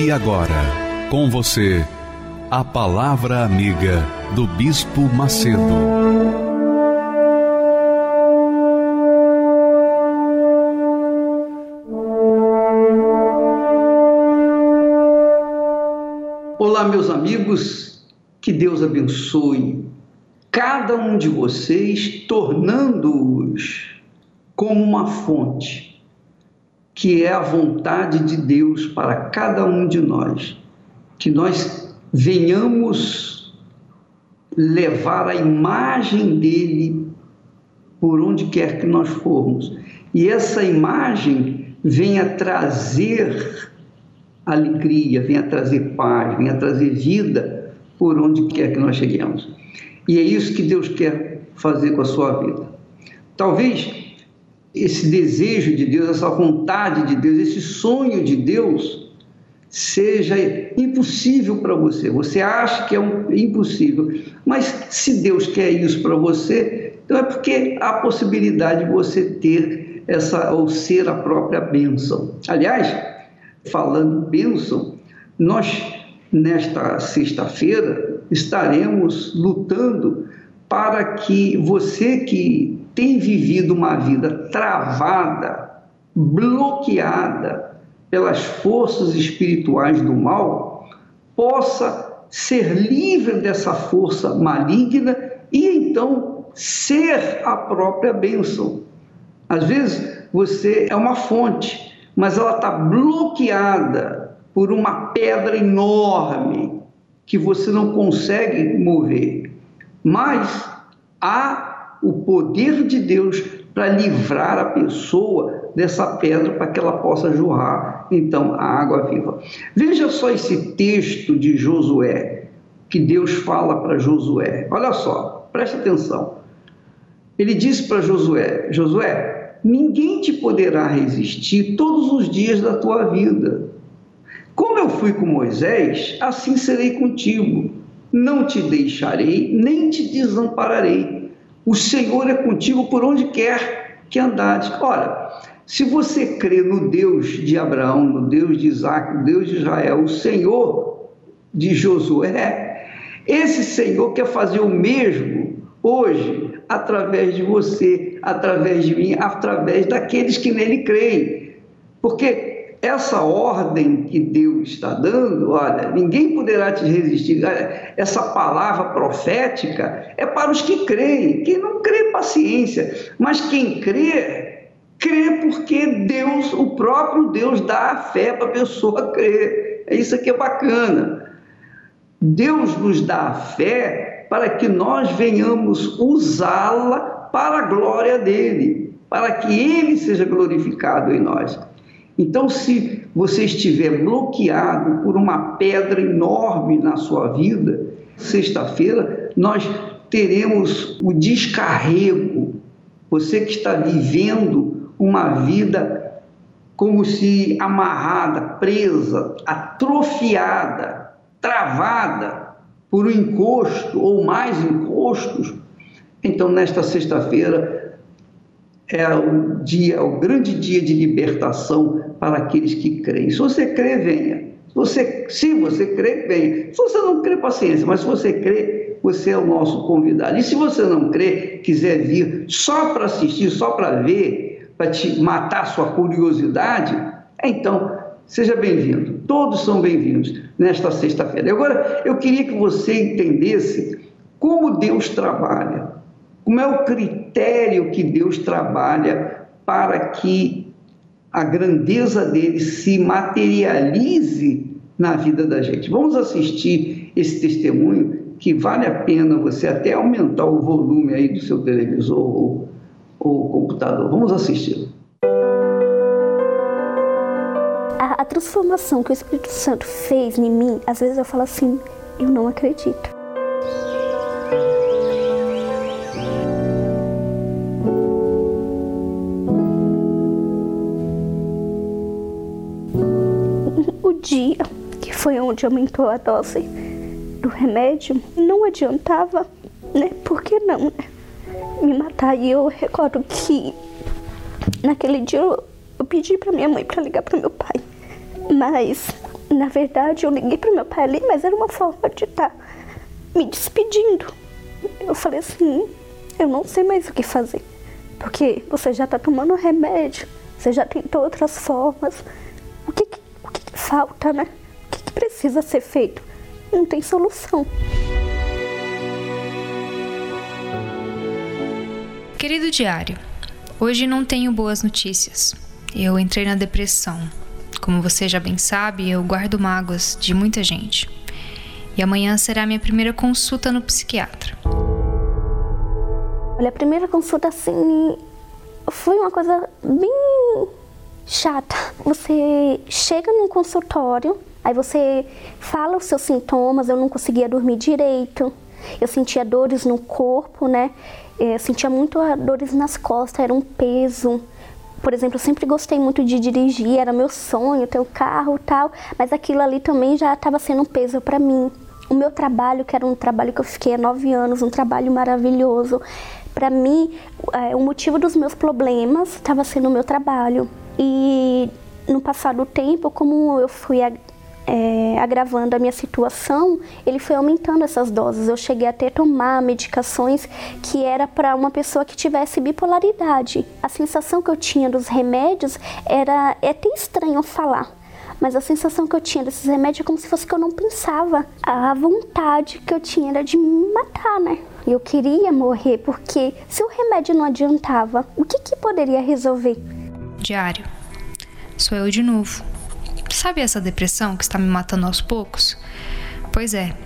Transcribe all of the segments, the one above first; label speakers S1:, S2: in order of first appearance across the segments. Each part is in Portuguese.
S1: E agora, com você, a Palavra Amiga do Bispo Macedo.
S2: Olá, meus amigos, que Deus abençoe cada um de vocês, tornando-os como uma fonte que é a vontade de Deus para cada um de nós, que nós venhamos levar a imagem dele por onde quer que nós formos. E essa imagem venha trazer alegria, venha trazer paz, venha trazer vida por onde quer que nós cheguemos. E é isso que Deus quer fazer com a sua vida. Talvez esse desejo de Deus, essa vontade de Deus, esse sonho de Deus seja impossível para você. Você acha que é um, impossível, mas se Deus quer isso para você, então é porque há possibilidade de você ter essa ou ser a própria bênção. Aliás, falando bênção, nós nesta sexta-feira estaremos lutando para que você que tem vivido uma vida travada, bloqueada pelas forças espirituais do mal, possa ser livre dessa força maligna e então ser a própria bênção. Às vezes você é uma fonte, mas ela está bloqueada por uma pedra enorme que você não consegue mover. Mas há o poder de Deus para livrar a pessoa dessa pedra para que ela possa jorrar então a água viva. Veja só esse texto de Josué que Deus fala para Josué. Olha só, preste atenção. Ele disse para Josué: Josué, ninguém te poderá resistir todos os dias da tua vida. Como eu fui com Moisés, assim serei contigo. Não te deixarei, nem te desampararei o Senhor é contigo por onde quer que andares. Ora, se você crê no Deus de Abraão, no Deus de Isaac, no Deus de Israel, o Senhor de Josué, esse Senhor quer fazer o mesmo hoje através de você, através de mim, através daqueles que nele creem. Porque essa ordem que Deus está dando, olha, ninguém poderá te resistir. Essa palavra profética é para os que creem. Quem não crê, paciência. Mas quem crê, crê porque Deus, o próprio Deus, dá a fé para a pessoa crer. É isso que é bacana. Deus nos dá a fé para que nós venhamos usá-la para a glória dele, para que ele seja glorificado em nós. Então, se você estiver bloqueado por uma pedra enorme na sua vida, sexta-feira nós teremos o descarrego. Você que está vivendo uma vida como se amarrada, presa, atrofiada, travada por um encosto ou mais encostos, então nesta sexta-feira é o dia, o grande dia de libertação para aqueles que creem. Se você crê, venha. Se você, se você crê, venha. Se você não crê, paciência, mas se você crê, você é o nosso convidado. E se você não crê, quiser vir só para assistir, só para ver, para te matar sua curiosidade, então seja bem-vindo. Todos são bem-vindos nesta sexta-feira. Agora, eu queria que você entendesse como Deus trabalha. Como é o critério que Deus trabalha para que a grandeza dele se materialize na vida da gente? Vamos assistir esse testemunho que vale a pena você até aumentar o volume aí do seu televisor ou, ou computador. Vamos assistir.
S3: transformação que o Espírito Santo fez em mim, às vezes eu falo assim, eu não acredito. Dia que foi onde aumentou a dose do remédio, não adiantava, né? Por que não, né? Me matar. E eu recordo que naquele dia eu, eu pedi para minha mãe para ligar para meu pai. Mas, na verdade, eu liguei para meu pai ali, mas era uma forma de estar tá me despedindo. Eu falei assim: eu não sei mais o que fazer. Porque você já está tomando remédio, você já tentou outras formas. Falta, né? O que, que precisa ser feito? Não tem solução.
S4: Querido diário, hoje não tenho boas notícias. Eu entrei na depressão. Como você já bem sabe, eu guardo mágoas de muita gente. E amanhã será minha primeira consulta no psiquiatra.
S3: Olha, a primeira consulta assim foi uma coisa bem chata. Você chega num consultório, aí você fala os seus sintomas, eu não conseguia dormir direito, eu sentia dores no corpo, né? Eu sentia muito dores nas costas, era um peso. Por exemplo, eu sempre gostei muito de dirigir, era meu sonho ter um carro tal, mas aquilo ali também já estava sendo um peso para mim o meu trabalho, que era um trabalho que eu fiquei há nove anos, um trabalho maravilhoso. Para mim, é, o motivo dos meus problemas estava sendo o meu trabalho. E no passar do tempo, como eu fui é, agravando a minha situação, ele foi aumentando essas doses. Eu cheguei até tomar medicações que era para uma pessoa que tivesse bipolaridade. A sensação que eu tinha dos remédios era é até estranho falar, mas a sensação que eu tinha desses remédios é como se fosse que eu não pensava. A vontade que eu tinha era de me matar, né? Eu queria morrer porque se o remédio não adiantava, o que, que poderia resolver?
S4: Diário, sou eu de novo. Sabe essa depressão que está me matando aos poucos? Pois é,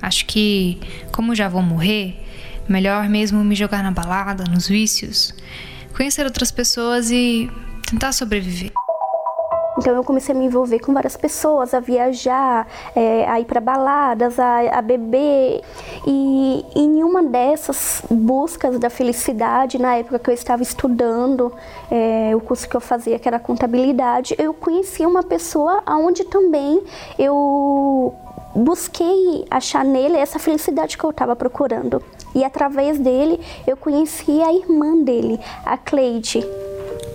S4: acho que, como já vou morrer, melhor mesmo me jogar na balada, nos vícios, conhecer outras pessoas e tentar sobreviver.
S3: Então eu comecei a me envolver com várias pessoas, a viajar, é, a ir para baladas, a, a, beber. E em uma dessas buscas da felicidade, na época que eu estava estudando é, o curso que eu fazia, que era contabilidade, eu conheci uma pessoa onde também eu busquei achar nele essa felicidade que eu estava procurando. E através dele eu conheci a irmã dele, a Cleide.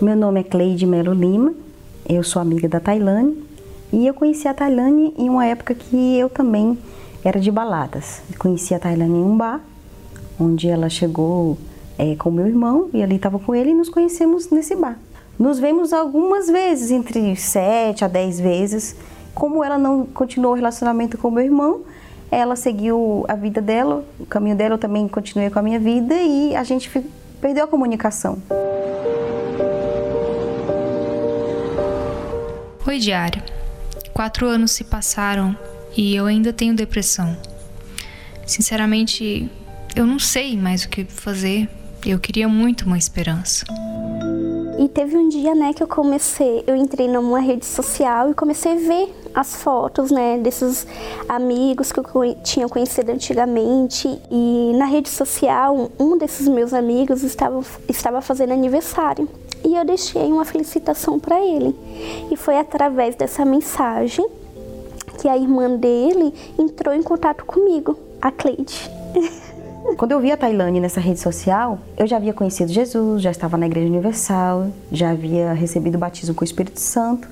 S5: Meu nome é Cleide Melo Lima eu sou amiga da Tailane e eu conheci a Tailane em uma época que eu também era de baladas. Conheci a Tailane em um bar, onde ela chegou é, com meu irmão e ali estava com ele e nos conhecemos nesse bar. Nos vemos algumas vezes, entre sete a dez vezes. Como ela não continuou o relacionamento com meu irmão, ela seguiu a vida dela, o caminho dela, eu também continuei com a minha vida e a gente perdeu a comunicação.
S4: Oi, diário. Quatro anos se passaram e eu ainda tenho depressão. Sinceramente, eu não sei mais o que fazer. Eu queria muito uma esperança.
S3: E teve um dia, né, que eu comecei, eu entrei numa rede social e comecei a ver as fotos, né, desses amigos que eu tinha conhecido antigamente. E na rede social, um desses meus amigos estava, estava fazendo aniversário e eu deixei uma felicitação para ele. E foi através dessa mensagem que a irmã dele entrou em contato comigo, a Cleide.
S5: Quando eu vi a Tailane nessa rede social, eu já havia conhecido Jesus, já estava na Igreja Universal, já havia recebido o batismo com o Espírito Santo.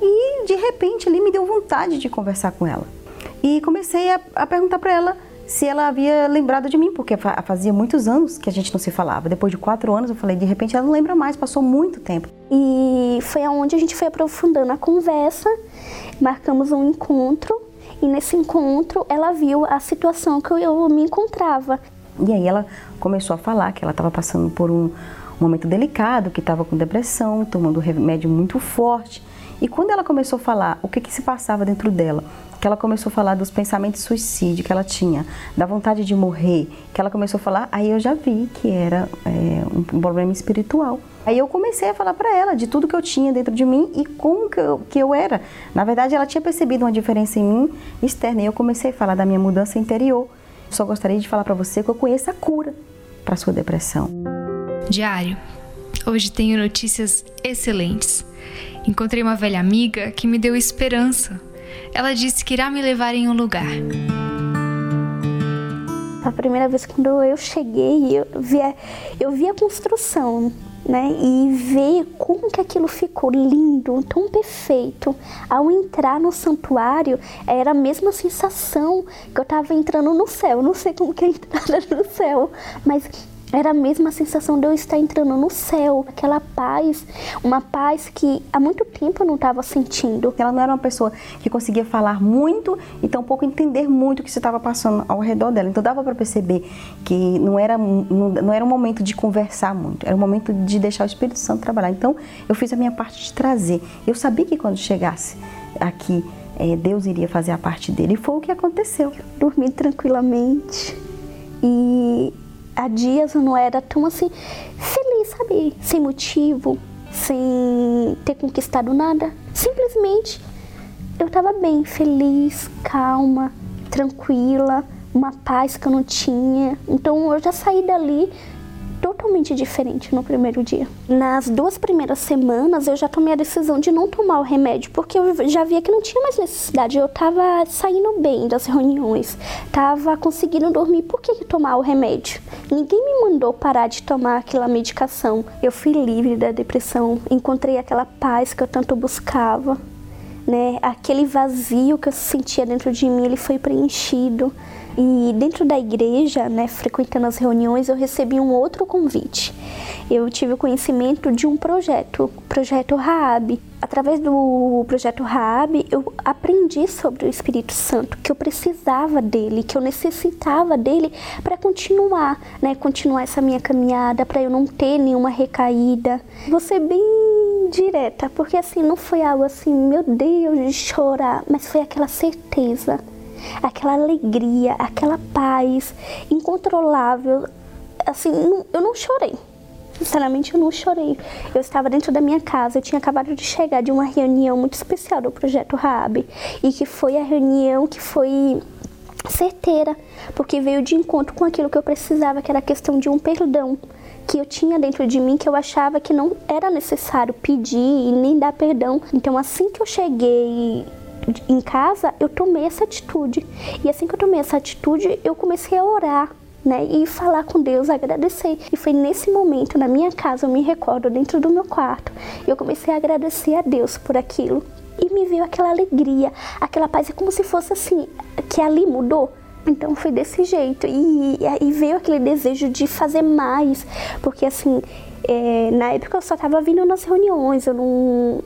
S5: E de repente ali me deu vontade de conversar com ela. E comecei a, a perguntar para ela se ela havia lembrado de mim, porque fazia muitos anos que a gente não se falava. Depois de quatro anos, eu falei, de repente ela não lembra mais, passou muito tempo.
S3: E foi aonde a gente foi aprofundando a conversa, marcamos um encontro, e nesse encontro ela viu a situação que eu me encontrava.
S5: E aí ela começou a falar que ela estava passando por um momento delicado, que estava com depressão, tomando remédio muito forte. E quando ela começou a falar o que, que se passava dentro dela, que ela começou a falar dos pensamentos de suicídio que ela tinha, da vontade de morrer, que ela começou a falar, aí eu já vi que era é, um problema espiritual. Aí eu comecei a falar para ela de tudo que eu tinha dentro de mim e como que eu, que eu era. Na verdade, ela tinha percebido uma diferença em mim externa e eu comecei a falar da minha mudança interior. Só gostaria de falar para você que eu conheço a cura para sua depressão.
S4: Diário. Hoje tenho notícias excelentes. Encontrei uma velha amiga que me deu esperança. Ela disse que irá me levar em um lugar.
S3: A primeira vez quando eu cheguei, eu vi a, eu vi a construção, né? E ver como que aquilo ficou lindo, tão perfeito. Ao entrar no santuário, era a mesma sensação que eu estava entrando no céu. Não sei como que é a entrada no céu, mas era a mesma sensação de eu estar entrando no céu, aquela paz, uma paz que há muito tempo eu não estava sentindo.
S5: Ela não era uma pessoa que conseguia falar muito e tampouco entender muito o que se estava passando ao redor dela. Então dava para perceber que não era, não, não era um momento de conversar muito, era um momento de deixar o Espírito Santo trabalhar. Então eu fiz a minha parte de trazer. Eu sabia que quando chegasse aqui, é, Deus iria fazer a parte dele. E foi o que aconteceu.
S3: Dormi tranquilamente e há dias eu não era tão assim feliz, sabe? Sem motivo, sem ter conquistado nada. Simplesmente eu estava bem, feliz, calma, tranquila, uma paz que eu não tinha. Então eu já saí dali totalmente diferente no primeiro dia. Nas duas primeiras semanas eu já tomei a decisão de não tomar o remédio, porque eu já via que não tinha mais necessidade. Eu tava saindo bem das reuniões, tava conseguindo dormir, por que tomar o remédio? Ninguém me mandou parar de tomar aquela medicação. Eu fui livre da depressão, encontrei aquela paz que eu tanto buscava. Né? Aquele vazio que eu sentia dentro de mim, ele foi preenchido. E dentro da igreja, né, frequentando as reuniões, eu recebi um outro convite. Eu tive o conhecimento de um projeto, o projeto Raab. Através do projeto Raab, eu aprendi sobre o Espírito Santo, que eu precisava dele, que eu necessitava dele para continuar, né, continuar essa minha caminhada, para eu não ter nenhuma recaída. Vou ser bem direta, porque assim não foi algo assim, meu Deus, de chorar, mas foi aquela certeza aquela alegria, aquela paz incontrolável. Assim, eu não chorei. Sinceramente, eu não chorei. Eu estava dentro da minha casa, eu tinha acabado de chegar de uma reunião muito especial do Projeto Raab. E que foi a reunião que foi certeira, porque veio de encontro com aquilo que eu precisava, que era a questão de um perdão que eu tinha dentro de mim que eu achava que não era necessário pedir e nem dar perdão. Então, assim que eu cheguei em casa, eu tomei essa atitude. E assim que eu tomei essa atitude, eu comecei a orar. Né, e falar com Deus, agradecer. E foi nesse momento, na minha casa, eu me recordo, dentro do meu quarto, eu comecei a agradecer a Deus por aquilo. E me veio aquela alegria, aquela paz, é como se fosse assim, que ali mudou. Então foi desse jeito. E, e veio aquele desejo de fazer mais, porque assim, é, na época eu só estava vindo nas reuniões, eu não,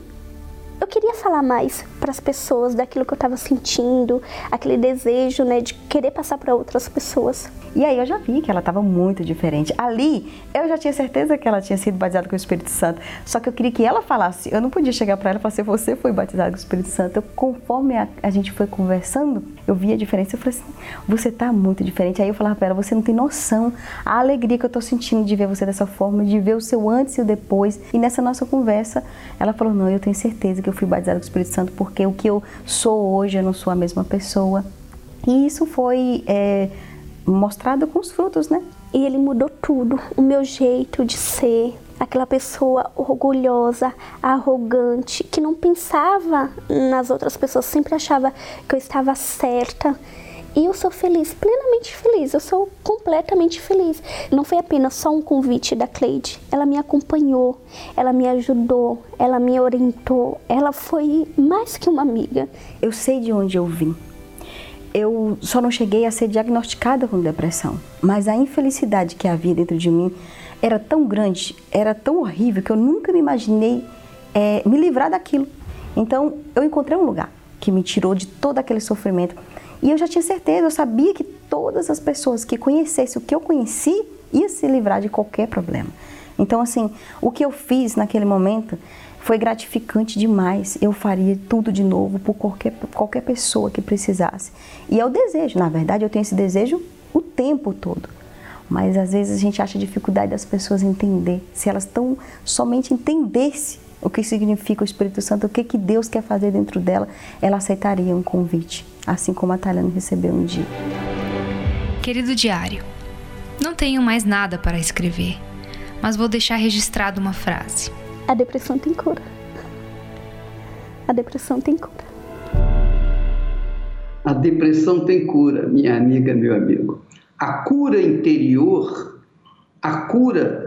S3: eu queria falar mais para as pessoas daquilo que eu estava sentindo, aquele desejo, né, de querer passar para outras pessoas.
S5: E aí eu já vi que ela estava muito diferente. Ali, eu já tinha certeza que ela tinha sido batizada com o Espírito Santo, só que eu queria que ela falasse. Eu não podia chegar para ela e falar assim, você foi batizada com o Espírito Santo. Eu, conforme a, a, gente foi conversando, eu vi a diferença. Eu falei assim, você está muito diferente. Aí eu falava para ela, você não tem noção a alegria que eu estou sentindo de ver você dessa forma, de ver o seu antes e o depois. E nessa nossa conversa, ela falou, não, eu tenho certeza que eu fui batizada com o Espírito Santo porque o que eu sou hoje, eu não sou a mesma pessoa. E isso foi é, mostrado com os frutos, né?
S3: E ele mudou tudo, o meu jeito de ser, aquela pessoa orgulhosa, arrogante, que não pensava nas outras pessoas, sempre achava que eu estava certa. E eu sou feliz, plenamente feliz, eu sou completamente feliz. Não foi apenas só um convite da Cleide, ela me acompanhou, ela me ajudou, ela me orientou, ela foi mais que uma amiga.
S5: Eu sei de onde eu vim. Eu só não cheguei a ser diagnosticada com depressão, mas a infelicidade que havia dentro de mim era tão grande, era tão horrível que eu nunca me imaginei é, me livrar daquilo. Então eu encontrei um lugar que me tirou de todo aquele sofrimento e eu já tinha certeza, eu sabia que todas as pessoas que conhecessem o que eu conheci ia se livrar de qualquer problema. Então, assim, o que eu fiz naquele momento foi gratificante demais. Eu faria tudo de novo por qualquer, qualquer pessoa que precisasse. E é o desejo, na verdade, eu tenho esse desejo o tempo todo. Mas às vezes a gente acha dificuldade das pessoas entender. Se elas estão somente entendesse o que significa o Espírito Santo, o que, que Deus quer fazer dentro dela, ela aceitaria um convite, assim como a Taliana recebeu um dia.
S4: Querido diário, não tenho mais nada para escrever, mas vou deixar registrado uma frase.
S3: A depressão tem cura. A depressão tem cura.
S2: A depressão tem cura, minha amiga, meu amigo. A cura interior, a cura,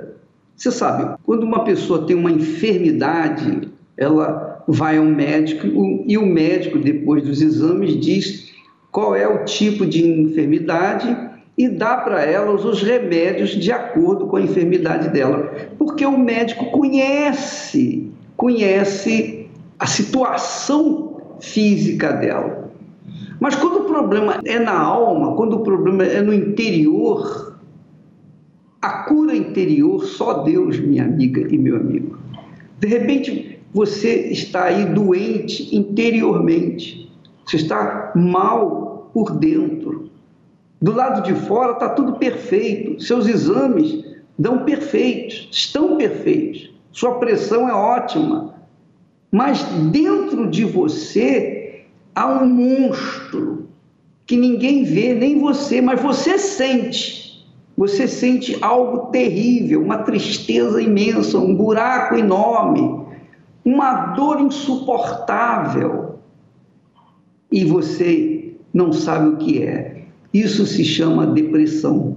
S2: você sabe, quando uma pessoa tem uma enfermidade, ela vai ao médico e o médico, depois dos exames, diz qual é o tipo de enfermidade e dá para ela os remédios de acordo com a enfermidade dela, porque o médico conhece, conhece a situação física dela. Mas quando o problema é na alma, quando o problema é no interior, a cura interior só Deus, minha amiga e meu amigo. De repente você está aí doente interiormente, você está mal por dentro. Do lado de fora está tudo perfeito, seus exames dão perfeitos, estão perfeitos, sua pressão é ótima, mas dentro de você há um monstro que ninguém vê, nem você, mas você sente. Você sente algo terrível, uma tristeza imensa, um buraco enorme, uma dor insuportável. E você não sabe o que é. Isso se chama depressão.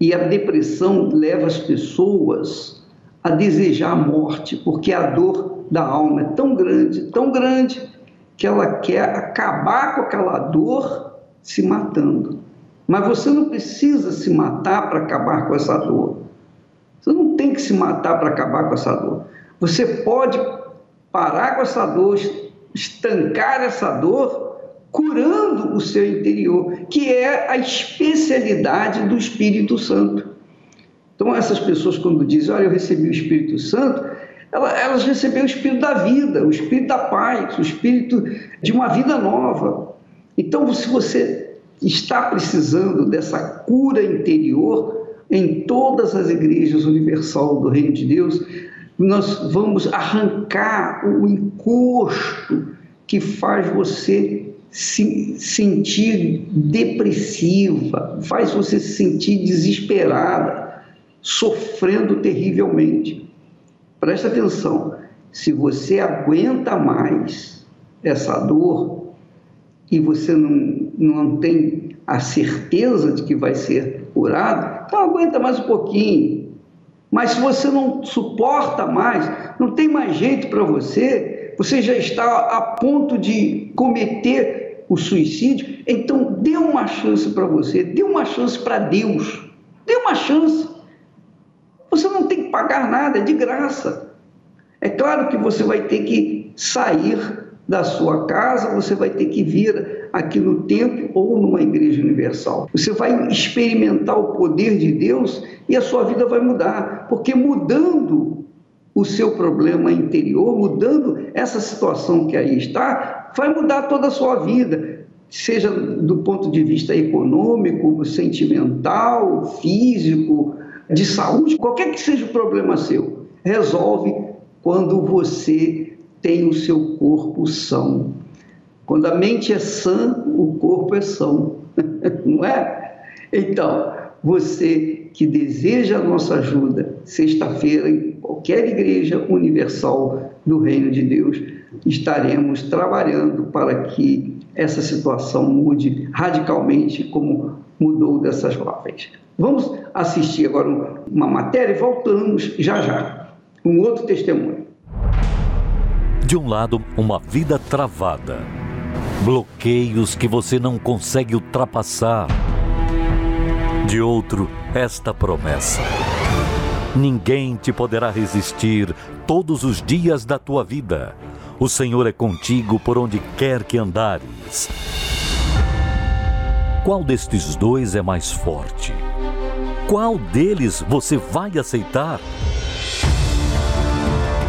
S2: E a depressão leva as pessoas a desejar a morte, porque a dor da alma é tão grande, tão grande, que ela quer acabar com aquela dor se matando. Mas você não precisa se matar para acabar com essa dor. Você não tem que se matar para acabar com essa dor. Você pode parar com essa dor, estancar essa dor curando o seu interior, que é a especialidade do Espírito Santo. Então, essas pessoas, quando dizem, olha, eu recebi o Espírito Santo, elas receberam o Espírito da vida, o Espírito da paz, o Espírito de uma vida nova. Então, se você está precisando dessa cura interior, em todas as igrejas universal do Reino de Deus, nós vamos arrancar o encosto que faz você se sentir depressiva, faz você se sentir desesperada, sofrendo terrivelmente. Presta atenção, se você aguenta mais essa dor e você não, não tem a certeza de que vai ser curado, então aguenta mais um pouquinho. Mas se você não suporta mais, não tem mais jeito para você, você já está a ponto de cometer o suicídio, então dê uma chance para você, dê uma chance para Deus, dê uma chance. Você não tem que pagar nada, é de graça. É claro que você vai ter que sair da sua casa, você vai ter que vir aqui no templo ou numa igreja universal. Você vai experimentar o poder de Deus e a sua vida vai mudar, porque mudando o seu problema interior, mudando essa situação que aí está, vai mudar toda a sua vida, seja do ponto de vista econômico, sentimental, físico, de saúde, qualquer que seja o problema seu, resolve quando você tem o seu corpo são. Quando a mente é sã, o corpo é são, não é? Então, você que deseja a nossa ajuda, sexta-feira, em qualquer igreja universal do Reino de Deus, estaremos trabalhando para que essa situação mude radicalmente como mudou dessas jovens. Vamos assistir agora uma matéria e voltamos já já. Um outro testemunho.
S6: De um lado, uma vida travada, bloqueios que você não consegue ultrapassar. De outro, esta promessa. Ninguém te poderá resistir todos os dias da tua vida o Senhor é contigo por onde quer que andares. Qual destes dois é mais forte? Qual deles você vai aceitar?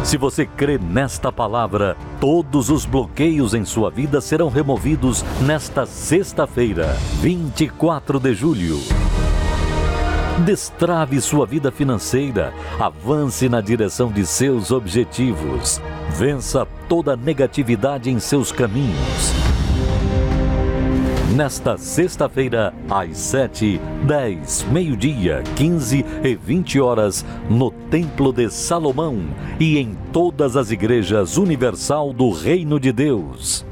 S6: Se você crê nesta palavra, todos os bloqueios em sua vida serão removidos nesta sexta-feira, 24 de julho. Destrave sua vida financeira. Avance na direção de seus objetivos. Vença toda negatividade em seus caminhos. Nesta sexta-feira, às 7, 10, meio-dia, 15 e 20 horas, no Templo de Salomão e em todas as igrejas universal do Reino de Deus.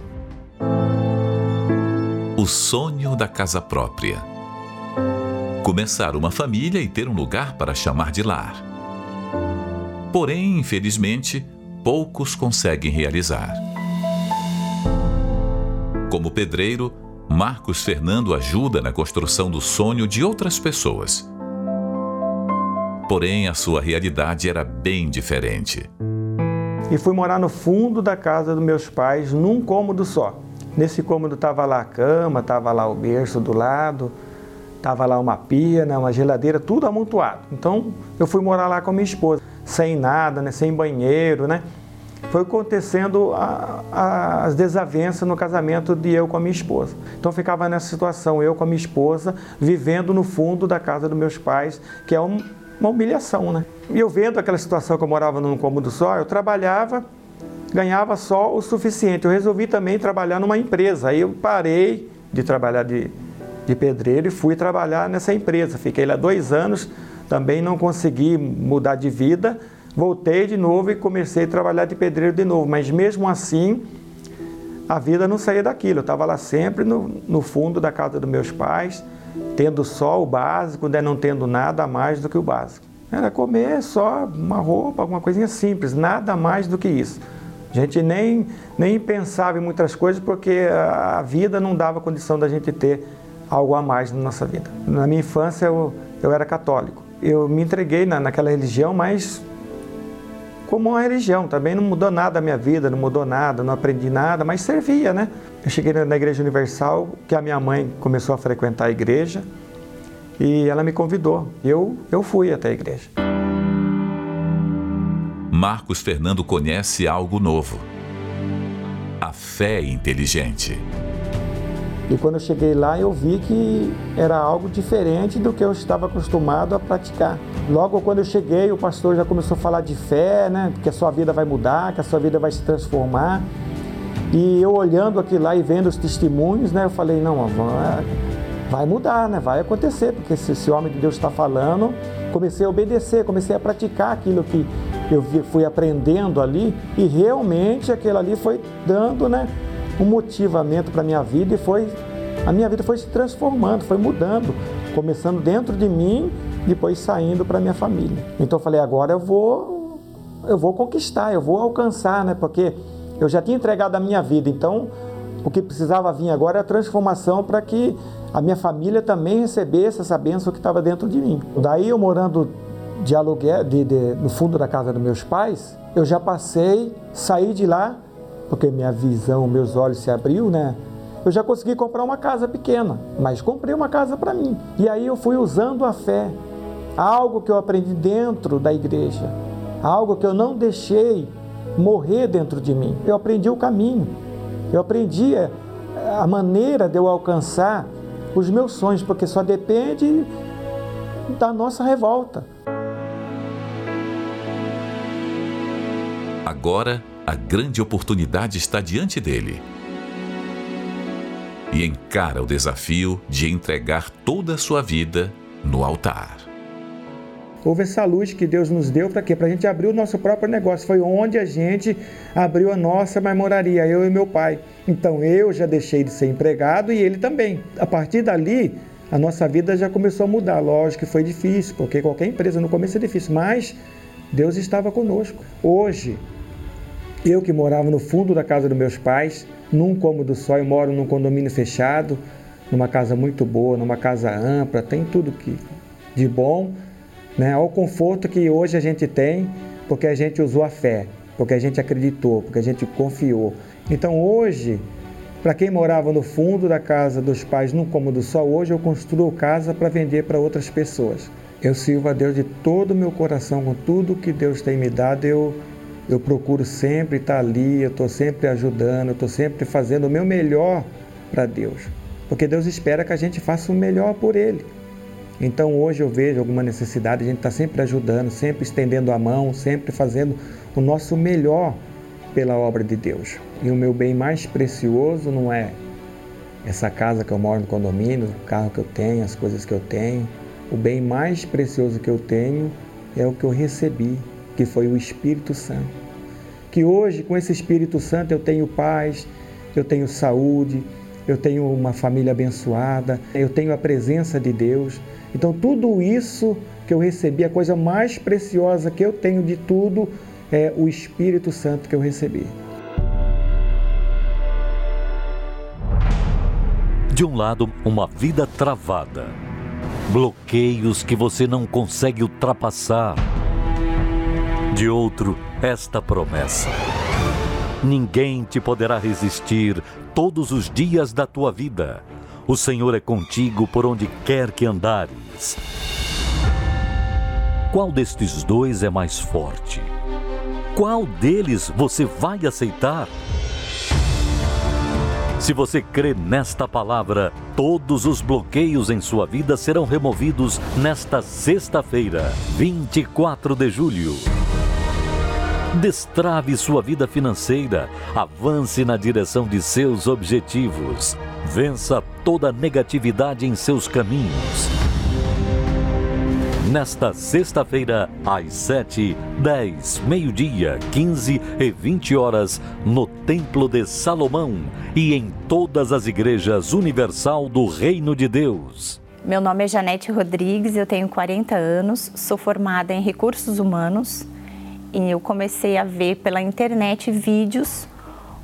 S1: O sonho da casa própria. Começar uma família e ter um lugar para chamar de lar. Porém, infelizmente, poucos conseguem realizar. Como pedreiro, Marcos Fernando ajuda na construção do sonho de outras pessoas. Porém, a sua realidade era bem diferente.
S7: E fui morar no fundo da casa dos meus pais, num cômodo só. Nesse cômodo estava lá a cama, estava lá o berço do lado, estava lá uma pia, né, uma geladeira, tudo amontoado. Então eu fui morar lá com a minha esposa, sem nada, né, sem banheiro, né? Foi acontecendo a, a, as desavenças no casamento de eu com a minha esposa. Então ficava nessa situação, eu com a minha esposa, vivendo no fundo da casa dos meus pais, que é um, uma humilhação, né? E eu vendo aquela situação que eu morava num cômodo só, eu trabalhava, ganhava só o suficiente. Eu resolvi também trabalhar numa empresa. Aí eu parei de trabalhar de, de pedreiro e fui trabalhar nessa empresa. Fiquei lá dois anos, também não consegui mudar de vida, Voltei de novo e comecei a trabalhar de pedreiro de novo, mas mesmo assim a vida não saía daquilo. Eu estava lá sempre no, no, fundo da casa dos meus pais, tendo só o básico, né, não tendo nada mais do que o básico. Era comer só uma roupa, alguma coisinha simples, nada mais do que isso. A gente nem, nem pensava em muitas coisas porque a vida não dava condição da gente ter algo a mais na nossa vida. Na minha infância eu, eu era católico. Eu me entreguei na, naquela religião, mas como uma religião. Também não mudou nada a minha vida, não mudou nada, não aprendi nada, mas servia, né? Eu cheguei na Igreja Universal, que a minha mãe começou a frequentar a igreja e ela me convidou. Eu, eu fui até a igreja.
S1: Marcos Fernando conhece algo novo: a fé inteligente.
S7: E quando eu cheguei lá, eu vi que era algo diferente do que eu estava acostumado a praticar. Logo quando eu cheguei, o pastor já começou a falar de fé, né? Que a sua vida vai mudar, que a sua vida vai se transformar. E eu olhando aqui lá e vendo os testemunhos, né? Eu falei, não, vai mudar, né? Vai acontecer, porque se esse homem de Deus está falando, comecei a obedecer, comecei a praticar aquilo que eu fui aprendendo ali e realmente aquilo ali foi dando, né? Um motivamento para a minha vida e foi a minha vida foi se transformando, foi mudando, começando dentro de mim, depois saindo para minha família. Então eu falei, agora eu vou eu vou conquistar, eu vou alcançar, né? Porque eu já tinha entregado a minha vida, então o que precisava vir agora é a transformação para que a minha família também recebesse essa bênção que estava dentro de mim. Daí eu morando de aluguel, de, de, no fundo da casa dos meus pais, eu já passei, saí de lá porque minha visão, meus olhos se abriu, né? Eu já consegui comprar uma casa pequena, mas comprei uma casa para mim. E aí eu fui usando a fé, algo que eu aprendi dentro da igreja, algo que eu não deixei morrer dentro de mim. Eu aprendi o caminho, eu aprendi a maneira de eu alcançar os meus sonhos, porque só depende da nossa revolta.
S1: Agora a grande oportunidade está diante dele. E encara o desafio de entregar toda a sua vida no altar.
S7: Houve essa luz que Deus nos deu para quê? Para a gente abrir o nosso próprio negócio. Foi onde a gente abriu a nossa marmoraria, eu e meu pai. Então eu já deixei de ser empregado e ele também. A partir dali, a nossa vida já começou a mudar. Lógico que foi difícil, porque qualquer empresa no começo é difícil, mas Deus estava conosco. Hoje, eu que morava no fundo da casa dos meus pais, num cômodo só, eu moro num condomínio fechado, numa casa muito boa, numa casa ampla, tem tudo que de bom, né? Ao conforto que hoje a gente tem, porque a gente usou a fé, porque a gente acreditou, porque a gente confiou. Então hoje, para quem morava no fundo da casa dos pais, num cômodo só, hoje eu construo casa para vender para outras pessoas. Eu sirvo a Deus de todo o meu coração, com tudo que Deus tem me dado, eu eu procuro sempre estar ali, eu estou sempre ajudando, eu estou sempre fazendo o meu melhor para Deus. Porque Deus espera que a gente faça o melhor por Ele. Então hoje eu vejo alguma necessidade, a gente está sempre ajudando, sempre estendendo a mão, sempre fazendo o nosso melhor pela obra de Deus. E o meu bem mais precioso não é essa casa que eu moro no condomínio, o carro que eu tenho, as coisas que eu tenho. O bem mais precioso que eu tenho é o que eu recebi, que foi o Espírito Santo. Que hoje, com esse Espírito Santo, eu tenho paz, eu tenho saúde, eu tenho uma família abençoada, eu tenho a presença de Deus. Então, tudo isso que eu recebi, a coisa mais preciosa que eu tenho de tudo é o Espírito Santo que eu recebi.
S6: De um lado, uma vida travada, bloqueios que você não consegue ultrapassar. De outro, esta promessa: ninguém te poderá resistir todos os dias da tua vida. O Senhor é contigo por onde quer que andares. Qual destes dois é mais forte? Qual deles você vai aceitar? Se você crê nesta palavra, todos os bloqueios em sua vida serão removidos nesta sexta-feira, 24 de julho. Destrave sua vida financeira, avance na direção de seus objetivos. Vença toda negatividade em seus caminhos. Nesta sexta-feira, às 7, 10, meio-dia, 15 e 20 horas, no Templo de Salomão e em todas as igrejas universal do Reino de Deus.
S8: Meu nome é Janete Rodrigues, eu tenho 40 anos, sou formada em recursos humanos e eu comecei a ver pela internet vídeos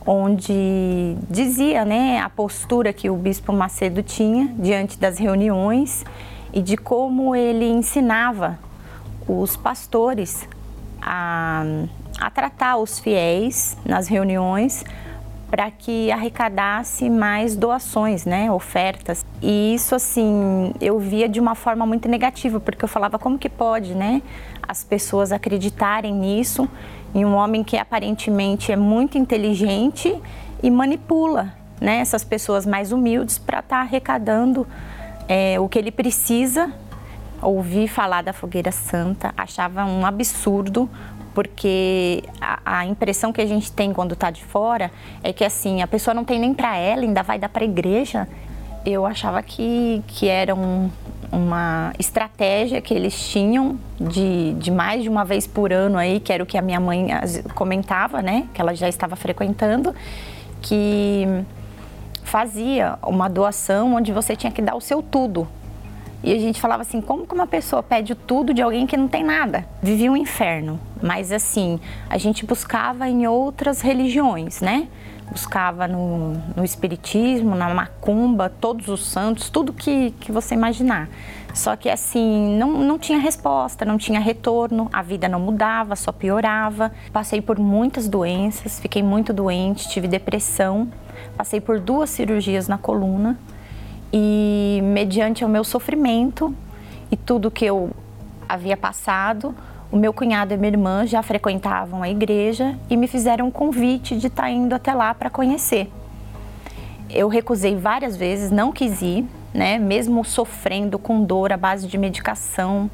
S8: onde dizia né, a postura que o Bispo Macedo tinha diante das reuniões e de como ele ensinava os pastores a, a tratar os fiéis nas reuniões para que arrecadasse mais doações, né, ofertas. E isso assim, eu via de uma forma muito negativa, porque eu falava como que pode, né, as pessoas acreditarem nisso em um homem que aparentemente é muito inteligente e manipula, né, essas pessoas mais humildes para estar tá arrecadando é, o que ele precisa. Ouvir falar da fogueira santa, achava um absurdo porque a, a, impressão que a gente tem quando está de fora é que assim a pessoa não tem nem para ela, ainda vai dar para a igreja. Eu achava que, que era um, uma estratégia que eles tinham de, de mais de uma vez por ano aí, que era o que a minha mãe comentava, né, que ela já estava frequentando, que fazia uma doação onde você tinha que dar o seu tudo e a gente falava assim, como que uma pessoa pede tudo de alguém que não tem nada? Vivia um inferno. Mas assim, a gente buscava em outras religiões, né? Buscava no, no espiritismo, na macumba, todos os santos, tudo que, que você imaginar. Só que assim, não, não tinha resposta, não tinha retorno, a vida não mudava, só piorava. Passei por muitas doenças, fiquei muito doente, tive depressão, passei por duas cirurgias na coluna e mediante o meu sofrimento e tudo que eu havia passado, o meu cunhado e minha irmã já frequentavam a igreja e me fizeram um convite de estar tá indo até lá para conhecer. Eu recusei várias vezes, não quis ir, né? Mesmo sofrendo com dor à base de medicação,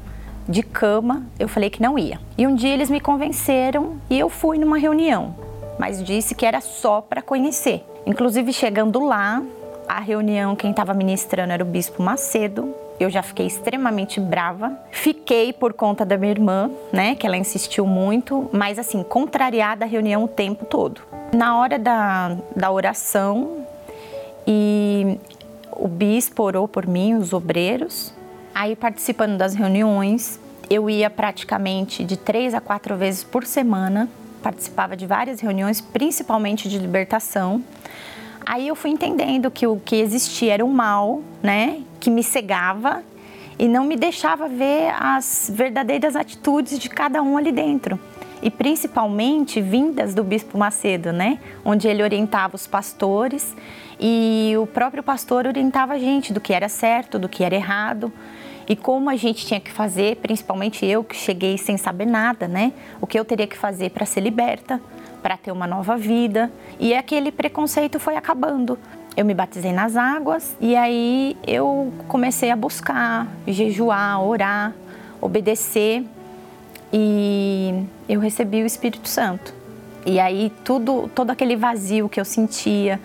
S8: de cama, eu falei que não ia. E um dia eles me convenceram e eu fui numa reunião, mas disse que era só para conhecer. Inclusive chegando lá, a reunião, quem estava ministrando era o Bispo Macedo. Eu já fiquei extremamente brava. Fiquei por conta da minha irmã, né, que ela insistiu muito, mas assim, contrariada a reunião o tempo todo. Na hora da, da oração, e o bispo orou por mim, os obreiros. Aí, participando das reuniões, eu ia praticamente de três a quatro vezes por semana. Participava de várias reuniões, principalmente de libertação. Aí eu fui entendendo que o que existia era um mal, né, que me cegava e não me deixava ver as verdadeiras atitudes de cada um ali dentro. E principalmente vindas do bispo Macedo, né, onde ele orientava os pastores e o próprio pastor orientava a gente do que era certo, do que era errado e como a gente tinha que fazer, principalmente eu que cheguei sem saber nada, né? O que eu teria que fazer para ser liberta, para ter uma nova vida. E aquele preconceito foi acabando. eu me batizei nas águas e aí eu comecei a buscar, jejuar, orar, obedecer e eu recebi o Espírito Santo. E aí tudo, todo aquele vazio que eu sentia,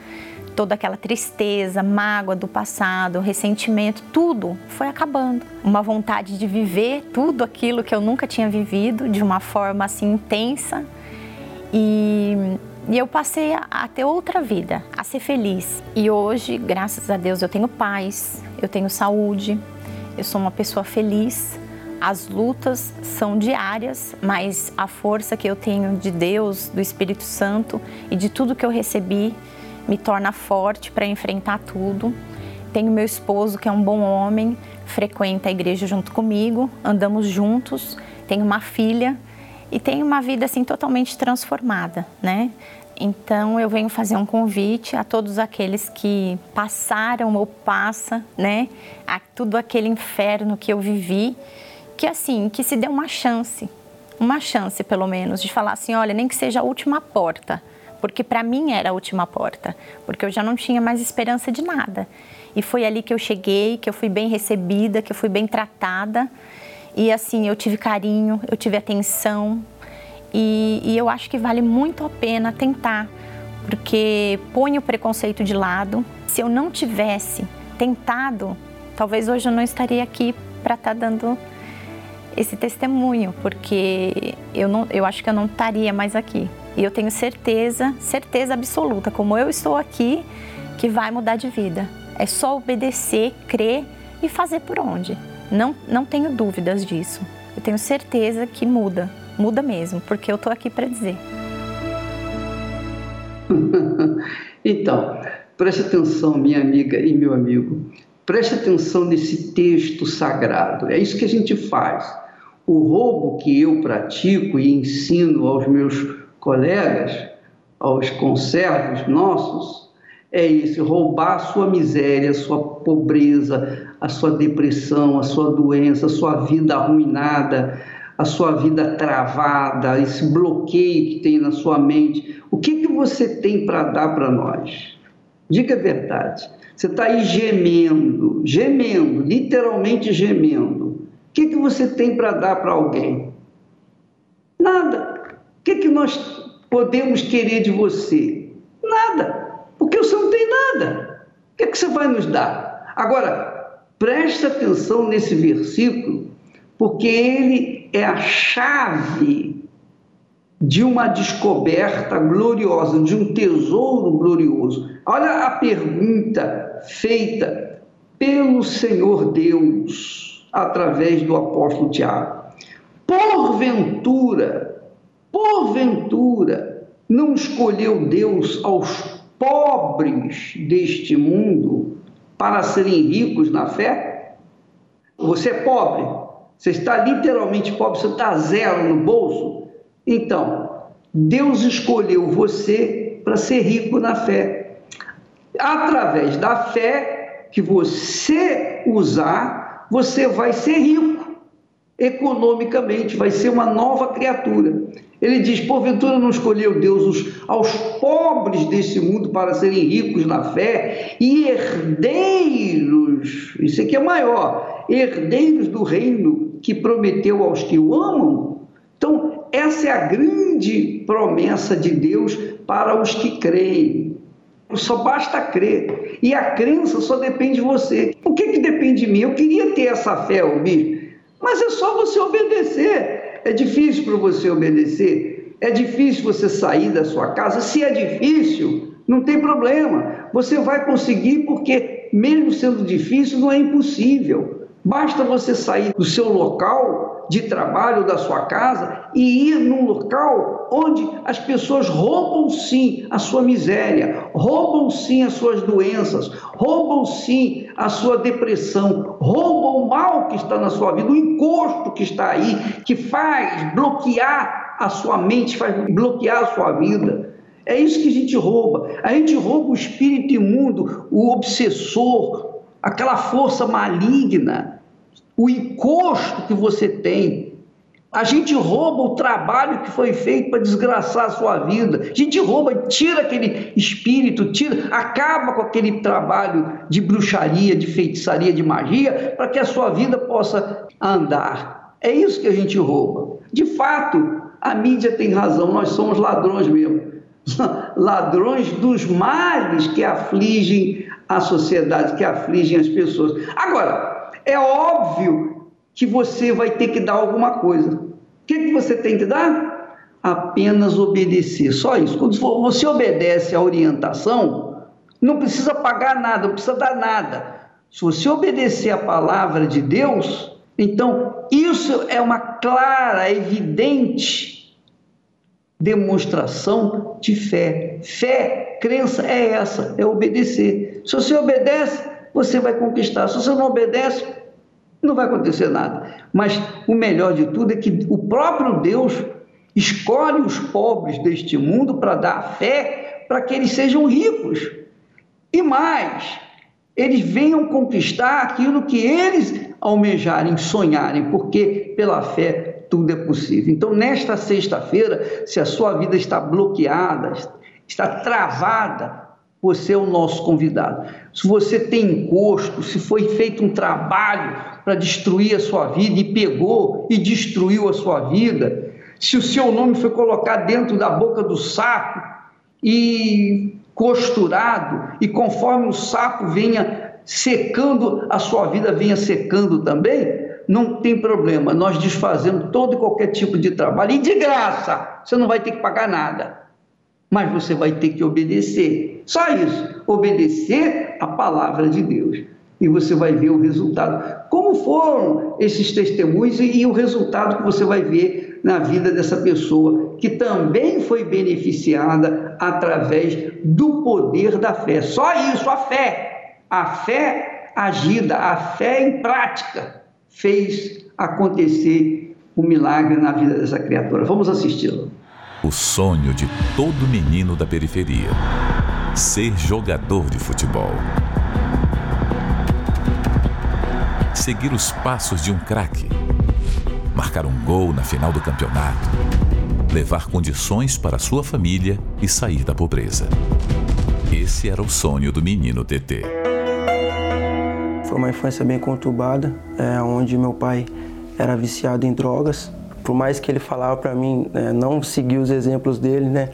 S8: toda aquela tristeza, mágoa do passado, ressentimento, tudo foi acabando. Uma vontade de viver tudo aquilo que eu nunca tinha vivido de uma forma assim intensa. E, e eu passei a, a ter outra vida, a ser feliz. E hoje, graças a Deus, eu tenho paz, eu tenho saúde, eu sou uma pessoa feliz. As lutas são diárias, mas a força que eu tenho de Deus, do Espírito Santo e de tudo que eu recebi me torna forte para enfrentar tudo. Tenho meu esposo, que é um bom homem, frequenta a igreja junto comigo, andamos juntos. Tenho uma filha e tenho uma vida assim totalmente transformada, né? Então eu venho fazer um convite a todos aqueles que passaram ou passa, né, a tudo aquele inferno que eu vivi, que assim, que se dê uma chance, uma chance pelo menos de falar assim, olha, nem que seja a última porta, porque para mim era a última porta, porque eu já não tinha mais esperança de nada. E foi ali que eu cheguei, que eu fui bem recebida, que eu fui bem tratada. E assim, eu tive carinho, eu tive atenção. E, e eu acho que vale muito a pena tentar, porque põe o preconceito de lado. Se eu não tivesse tentado, talvez hoje eu não estaria aqui para estar tá dando esse testemunho, porque eu, não, eu acho que eu não estaria mais aqui. E eu tenho certeza, certeza absoluta, como eu estou aqui, que vai mudar de vida. É só obedecer, crer e fazer por onde. Não, não tenho dúvidas disso. Eu tenho certeza que muda, muda mesmo, porque eu estou aqui para dizer.
S2: então, preste atenção, minha amiga e meu amigo. Preste atenção nesse texto sagrado. É isso que a gente faz. O roubo que eu pratico e ensino aos meus colegas, aos conservos nossos, é esse: roubar sua miséria, sua pobreza, a sua depressão, a sua doença, a sua vida arruinada, a sua vida travada, esse bloqueio que tem na sua mente. O que, que você tem para dar para nós? Diga a verdade. Você está aí gemendo, gemendo, literalmente gemendo. O que, que você tem para dar para alguém? Nada. O que, que nós podemos querer de você? Nada, porque você não tem nada. O que, que você vai nos dar? Agora, preste atenção nesse versículo, porque ele é a chave de uma descoberta gloriosa, de um tesouro glorioso. Olha a pergunta feita pelo Senhor Deus através do apóstolo Tiago. Porventura, Porventura, não escolheu Deus aos pobres deste mundo para serem ricos na fé? Você é pobre, você está literalmente pobre, você está zero no bolso. Então, Deus escolheu você para ser rico na fé. Através da fé que você usar, você vai ser rico economicamente, vai ser uma nova criatura. Ele diz: porventura não escolheu Deus os, aos pobres desse mundo para serem ricos na fé e herdeiros, isso aqui é maior, herdeiros do reino que prometeu aos que o amam. Então, essa é a grande promessa de Deus para os que creem. Só basta crer. E a crença só depende de você. O que, que depende de mim? Eu queria ter essa fé, Albir, mas é só você obedecer. É difícil para você obedecer? É difícil você sair da sua casa? Se é difícil, não tem problema. Você vai conseguir porque, mesmo sendo difícil, não é impossível. Basta você sair do seu local de trabalho, da sua casa, e ir num local onde as pessoas roubam sim a sua miséria, roubam sim as suas doenças, roubam sim a sua depressão, roubam o mal que está na sua vida, o encosto que está aí, que faz bloquear a sua mente, faz bloquear a sua vida. É isso que a gente rouba. A gente rouba o espírito imundo, o obsessor, aquela força maligna, o encosto que você tem A gente rouba o trabalho que foi feito para desgraçar a sua vida. A gente rouba, tira aquele espírito, tira, acaba com aquele trabalho de bruxaria, de feitiçaria, de magia, para que a sua vida possa andar. É isso que a gente rouba. De fato, a mídia tem razão, nós somos ladrões mesmo. Ladrões dos males que afligem a sociedade, que afligem as pessoas. Agora, é óbvio que você vai ter que dar alguma coisa. O que, que você tem que dar? Apenas obedecer, só isso. Quando você obedece à orientação, não precisa pagar nada, não precisa dar nada. Se você obedecer à palavra de Deus, então isso é uma clara, evidente demonstração de fé. Fé, crença é essa, é obedecer. Se você obedece, você vai conquistar. Se você não obedece, não vai acontecer nada. Mas o melhor de tudo é que o próprio Deus escolhe os pobres deste mundo para dar fé para que eles sejam ricos. E mais, eles venham conquistar aquilo que eles almejarem, sonharem, porque pela fé tudo é possível. Então, nesta sexta-feira, se a sua vida está bloqueada, está travada, você é o nosso convidado. Se você tem encosto, se foi feito um trabalho para destruir a sua vida e pegou e destruiu a sua vida, se o seu nome foi colocado dentro da boca do sapo e costurado, e conforme o sapo venha secando, a sua vida venha secando também, não tem problema, nós desfazemos todo e qualquer tipo de trabalho, e de graça, você não vai ter que pagar nada mas você vai ter que obedecer. Só isso, obedecer a palavra de Deus. E você vai ver o resultado. Como foram esses testemunhos e, e o resultado que você vai ver na vida dessa pessoa, que também foi beneficiada através do poder da fé. Só isso, a fé. A fé agida, a fé em prática fez acontecer o um milagre na vida dessa criatura. Vamos assisti-lo.
S1: O sonho de todo menino da periferia: ser jogador de futebol. Seguir os passos de um craque. Marcar um gol na final do campeonato. Levar condições para sua família e sair da pobreza. Esse era o sonho do menino TT.
S9: Foi uma infância bem conturbada, é, onde meu pai era viciado em drogas por mais que ele falava para mim né, não seguir os exemplos dele, né,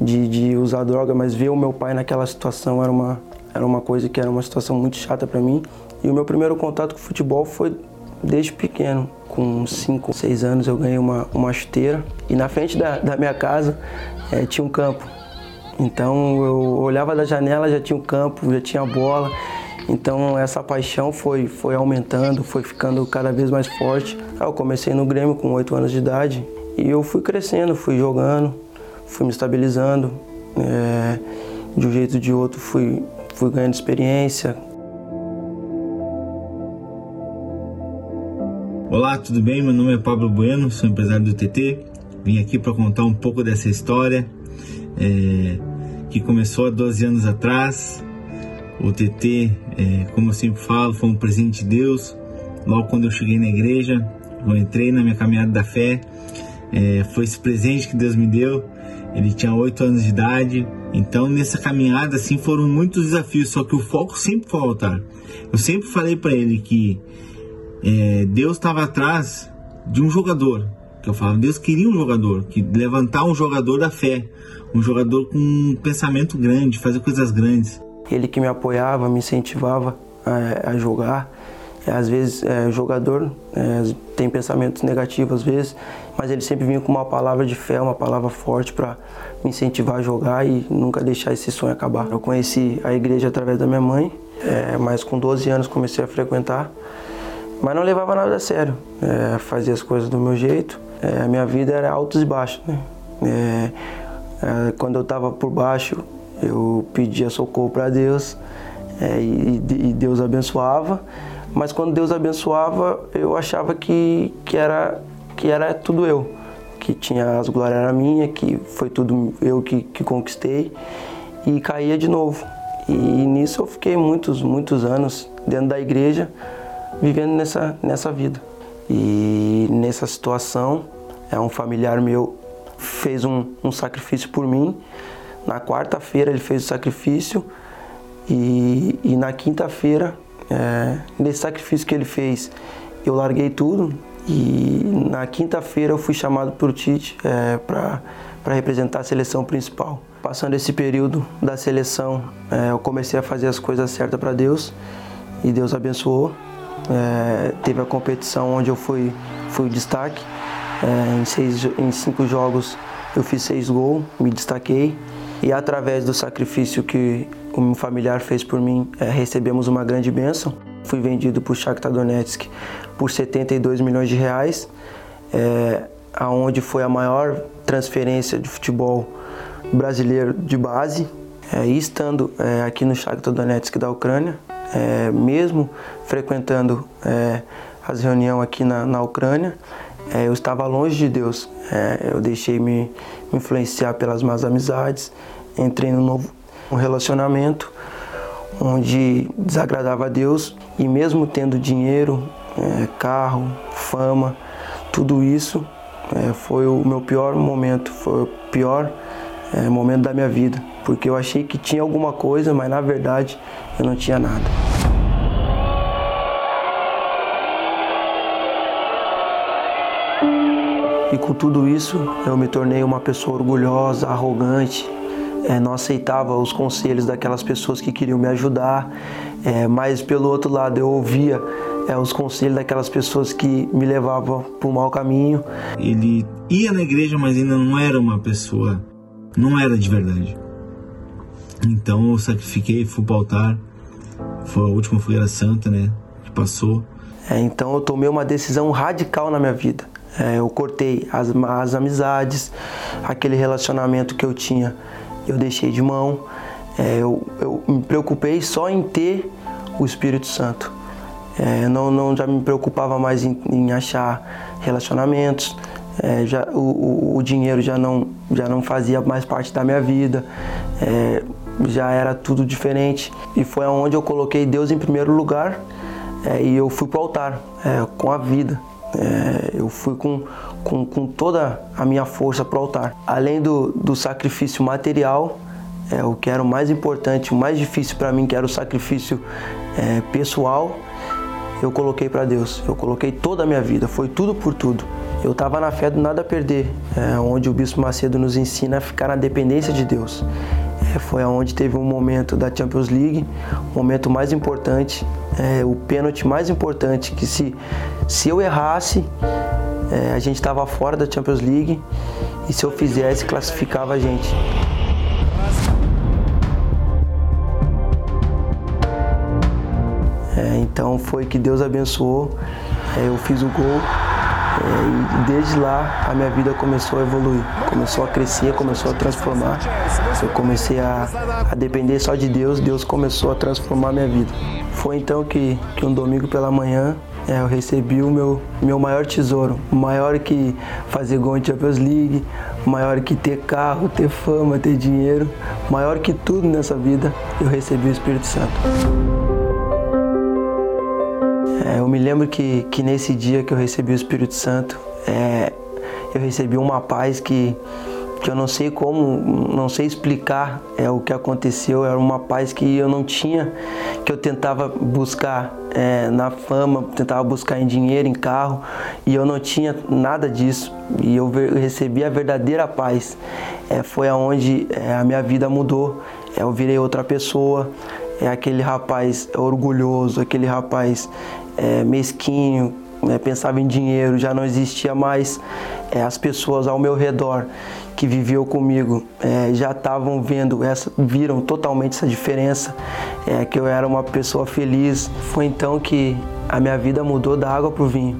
S9: de, de, usar droga, mas ver o meu pai naquela situação era uma, era uma coisa que era uma situação muito chata para mim. E o meu primeiro contato com o futebol foi desde pequeno. Com 5, 6 anos eu ganhei uma, uma chuteira e na frente da, da minha casa é, tinha um campo. Então eu olhava da janela, já tinha o um campo, já tinha a bola. Então essa paixão foi, foi aumentando, foi ficando cada vez mais forte. Eu comecei no Grêmio com 8 anos de idade e eu fui crescendo, fui jogando, fui me estabilizando. É, de um jeito ou de outro fui, fui ganhando experiência.
S10: Olá, tudo bem? Meu nome é Pablo Bueno, sou empresário do TT. Vim aqui para contar um pouco dessa história é, que começou há 12 anos atrás o TT, é, como eu sempre falo, foi um presente de Deus. Logo quando eu cheguei na igreja, eu entrei na minha caminhada da fé, é, foi esse presente que Deus me deu. Ele tinha oito anos de idade, então nessa caminhada assim foram muitos desafios, só que o foco sempre foi o altar. Eu sempre falei para ele que é, Deus estava atrás de um jogador, que eu falava, Deus queria um jogador, que levantar um jogador da fé, um jogador com um pensamento grande, fazer coisas grandes
S9: ele que me apoiava, me incentivava a, a jogar. É, às vezes, é, o jogador é, tem pensamentos negativos, às vezes, mas ele sempre vinha com uma palavra de fé, uma palavra forte para me incentivar a jogar e nunca deixar esse sonho acabar. Eu conheci a igreja através da minha mãe, é, mas com 12 anos comecei a frequentar, mas não levava nada a sério, é, fazia as coisas do meu jeito. É, a minha vida era altos e baixos. Né? quando eu estava por baixo, eu pedia socorro para Deus é, e, e, Deus abençoava, mas quando Deus abençoava, eu achava que, que, era, que era tudo eu, que tinha as glórias era minha, que foi tudo eu que, que conquistei e caía de novo. E nisso eu fiquei muitos, muitos anos dentro da igreja, vivendo nessa, nessa vida. E nessa situação, é um familiar meu fez um, um sacrifício por mim. Na quarta-feira ele fez o sacrifício e, e na quinta-feira, é, nesse sacrifício que ele fez, eu larguei tudo e na quinta-feira eu fui chamado por Tite é, para representar a seleção principal. Passando esse período da seleção, é, eu comecei a fazer as coisas certas para Deus e Deus abençoou. É, teve a competição onde eu fui, fui destaque. É, em, seis, em cinco jogos eu fiz seis gols, me destaquei. E através do sacrifício que o meu familiar fez por mim, é, recebemos uma grande bênção. Fui vendido para o Shakhtar Donetsk por 72 milhões de reais, é, aonde foi a maior transferência de futebol brasileiro de base. É, e estando é, aqui no Shakhtar Donetsk da Ucrânia, é, mesmo frequentando as reuniões aqui na, na Ucrânia, eu estava longe de Deus. Eu deixei me, influenciar pelas más amizades, entrei num novo relacionamento onde desagradava a Deus e mesmo tendo dinheiro, é, carro, fama, tudo isso é, foi o meu pior momento, foi o pior é, momento da minha vida, porque eu achei que tinha alguma coisa, mas na verdade eu não tinha nada. Com tudo isso, eu me tornei uma pessoa orgulhosa, arrogante, é, não aceitava os conselhos daquelas pessoas que queriam me ajudar, é, mas pelo outro lado eu ouvia é, os conselhos daquelas pessoas que me levavam para o mau caminho.
S10: Ele ia na igreja, mas ainda não era uma pessoa, não era de verdade. Então eu sacrifiquei, fui para o altar, foi a última fogueira santa, né, que passou.
S9: É, então eu tomei uma decisão radical na minha vida. É, eu cortei as, amizades, aquele relacionamento que eu tinha, eu deixei de mão. É, eu, eu, me preocupei só em ter o Espírito Santo. É, não, não já me preocupava mais em, em achar relacionamentos. É, já, o, o, dinheiro já não, já não fazia mais parte da minha vida. É, já era tudo diferente. E foi aonde eu coloquei Deus em primeiro lugar é, e eu fui para o altar é, com a vida. É, eu fui com, com, com, toda a minha força para o altar. Além do, do sacrifício material, é, o que era o mais importante, o mais difícil para mim, que era o sacrifício é, pessoal, eu coloquei para Deus. Eu coloquei toda a minha vida, foi tudo por tudo. Eu estava na fé do nada a perder, é, onde o Bispo Macedo nos ensina a ficar na dependência de Deus. É, foi aonde teve um momento da Champions League, o momento mais importante, é, o pênalti mais importante, que se, se eu errasse, é, a gente estava fora da Champions League e se eu fizesse, classificava a gente. É, então foi que Deus abençoou, é, eu fiz o gol desde lá a minha vida começou a evoluir, começou a crescer, começou a transformar. Eu comecei a, a depender só de Deus, Deus começou a transformar a minha vida. Foi então que, que um domingo pela manhã é, eu recebi o meu, meu maior tesouro, maior que fazer gol em Champions League, maior que ter carro, ter fama, ter dinheiro, maior que tudo nessa vida, eu recebi o Espírito Santo. É, eu me lembro que, que nesse dia que eu recebi o Espírito Santo, é, eu recebi uma paz que, que eu não sei como, não sei explicar é, o que aconteceu. Era uma paz que eu não tinha, que eu tentava buscar é, na fama, tentava buscar em dinheiro, em carro, e eu não tinha nada disso. E eu recebi a verdadeira paz. É, foi aonde é, a minha vida mudou. É, eu virei outra pessoa. É aquele rapaz orgulhoso, aquele rapaz é, mesquinho, né, pensava em dinheiro, já não existia mais. É, as pessoas ao meu redor que viviam comigo é, já estavam vendo, essa, viram totalmente essa diferença, é, que eu era uma pessoa feliz. Foi então que a minha vida mudou da água para o vinho.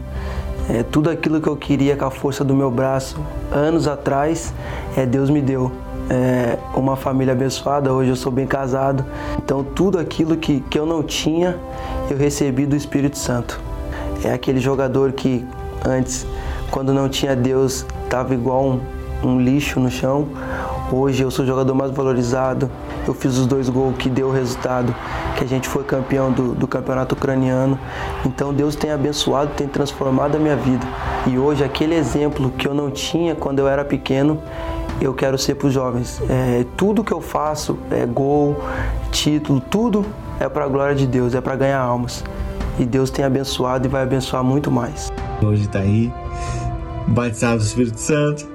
S9: É, tudo aquilo que eu queria com a força do meu braço, anos atrás, é, Deus me deu. É, uma família abençoada, hoje eu sou bem casado. Então, tudo aquilo que, que eu não tinha, eu recebi do Espírito Santo. É aquele jogador que antes, quando não tinha Deus, estava igual um, um lixo no chão. Hoje eu sou o jogador mais valorizado. Eu fiz os dois gols que deu o resultado, que a gente foi campeão do, do campeonato ucraniano. Então Deus tem abençoado, tem transformado a minha vida. E hoje aquele exemplo que eu não tinha quando eu era pequeno, eu quero ser para os jovens. É, tudo que eu faço, é gol, título, tudo é para a glória de Deus, é para ganhar almas. E Deus tem abençoado e vai abençoar muito mais.
S10: Hoje está aí, batizado do Espírito Santo,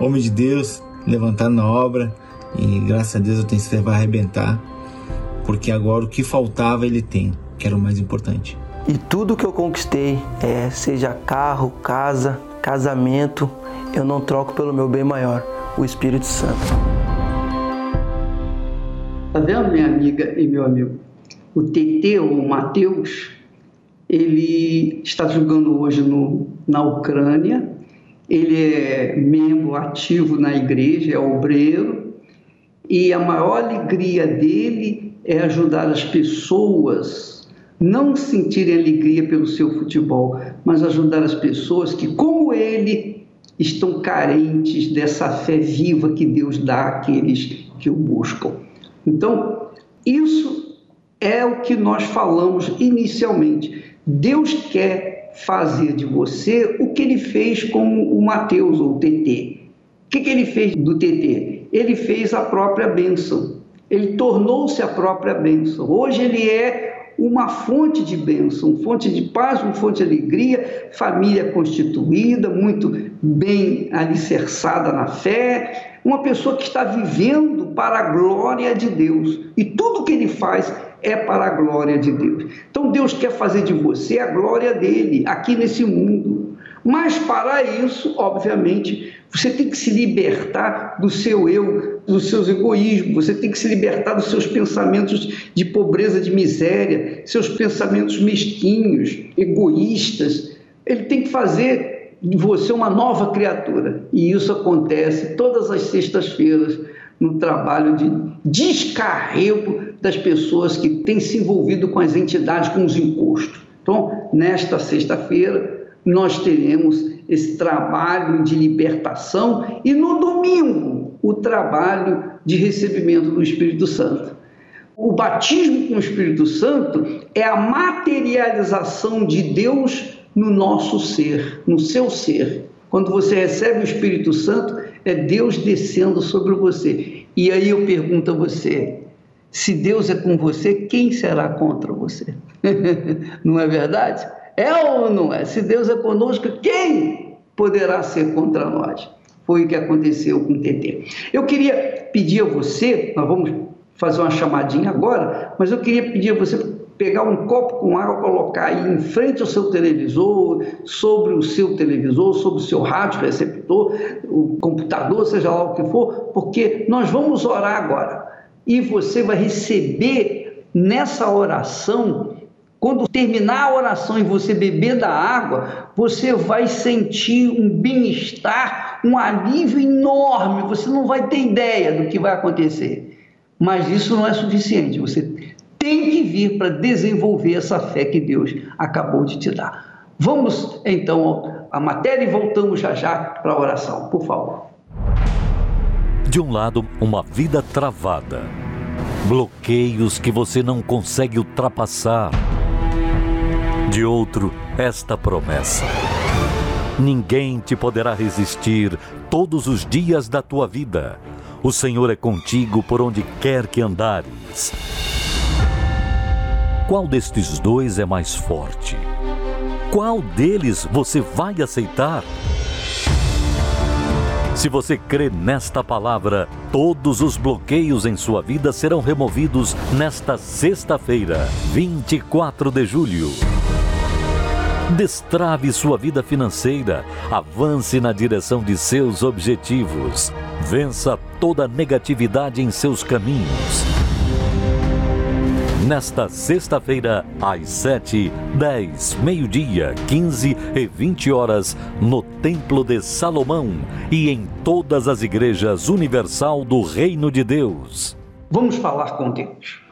S10: homem de Deus, levantado na obra e graças a Deus eu tenho certeza vai arrebentar, porque agora o que faltava ele tem, que era o mais importante.
S9: E tudo que eu conquistei, é, seja carro, casa, casamento, eu não troco pelo meu bem maior, o Espírito Santo.
S2: Tá vendo, minha amiga e meu amigo? O TT, o Mateus, ele está jogando hoje no, na Ucrânia, ele é membro ativo na igreja, é obreiro, e a maior alegria dele é ajudar as pessoas não sentirem alegria pelo seu futebol, mas ajudar as pessoas que, como ele, estão carentes dessa fé viva que Deus dá àqueles que o buscam. Então, isso é o que nós falamos inicialmente. Deus quer fazer de você o que ele fez com o Mateus ou o TT. O que, que ele fez do TT? Ele fez a própria bênção. Ele tornou-se a própria bênção. Hoje ele é uma fonte de bênção, fonte de paz, uma fonte de alegria, família constituída, muito bem alicerçada na fé, uma pessoa que está vivendo para a glória de Deus. E tudo que ele faz é para a glória de Deus. Então Deus quer fazer de você a glória dele aqui nesse mundo. Mas para isso, obviamente, você tem que se libertar do seu eu, dos seus egoísmos, você tem que se libertar dos seus pensamentos de pobreza, de miséria, seus pensamentos mesquinhos, egoístas. Ele tem que fazer de você uma nova criatura. E isso acontece todas as sextas-feiras no trabalho de descarrego das pessoas que têm se envolvido com as entidades, com os encostos. Então, nesta sexta-feira, nós teremos esse trabalho de libertação e no domingo, o trabalho de recebimento do Espírito Santo. O batismo com o Espírito Santo é a materialização de Deus no nosso ser, no seu ser. Quando você recebe o Espírito Santo, é Deus descendo sobre você. E aí eu pergunto a você: se Deus é com você, quem será contra você? não é verdade? É ou não é? Se Deus é conosco, quem poderá ser contra nós? Foi o que aconteceu com o TT. Eu queria pedir a você, nós vamos fazer uma chamadinha agora, mas eu queria pedir a você pegar um copo com água, colocar aí em frente ao seu televisor, sobre o seu televisor, sobre o seu rádio receptor, o computador, seja lá o que for, porque nós vamos orar agora. E você vai receber nessa oração, quando terminar a oração e você beber da água, você vai sentir um bem-estar, um alívio enorme. Você não vai ter ideia do que vai acontecer. Mas isso não é suficiente. Você tem que vir para desenvolver essa fé que Deus acabou de te dar. Vamos então à matéria e voltamos já já para a oração, por favor.
S6: De um lado, uma vida travada, bloqueios que você não consegue ultrapassar. De outro, esta promessa. Ninguém te poderá resistir todos os dias da tua vida. O Senhor é contigo por onde quer que andares. Qual destes dois é mais forte? Qual deles você vai aceitar? Se você crê nesta palavra, todos os bloqueios em sua vida serão removidos nesta sexta-feira, 24 de julho. Destrave sua vida financeira, avance na direção de seus objetivos, vença toda negatividade em seus caminhos nesta sexta-feira, às 7, 10, meio-dia, 15 e 20 horas, no Templo de Salomão e em todas as igrejas universal do Reino de Deus.
S2: Vamos falar com Deus.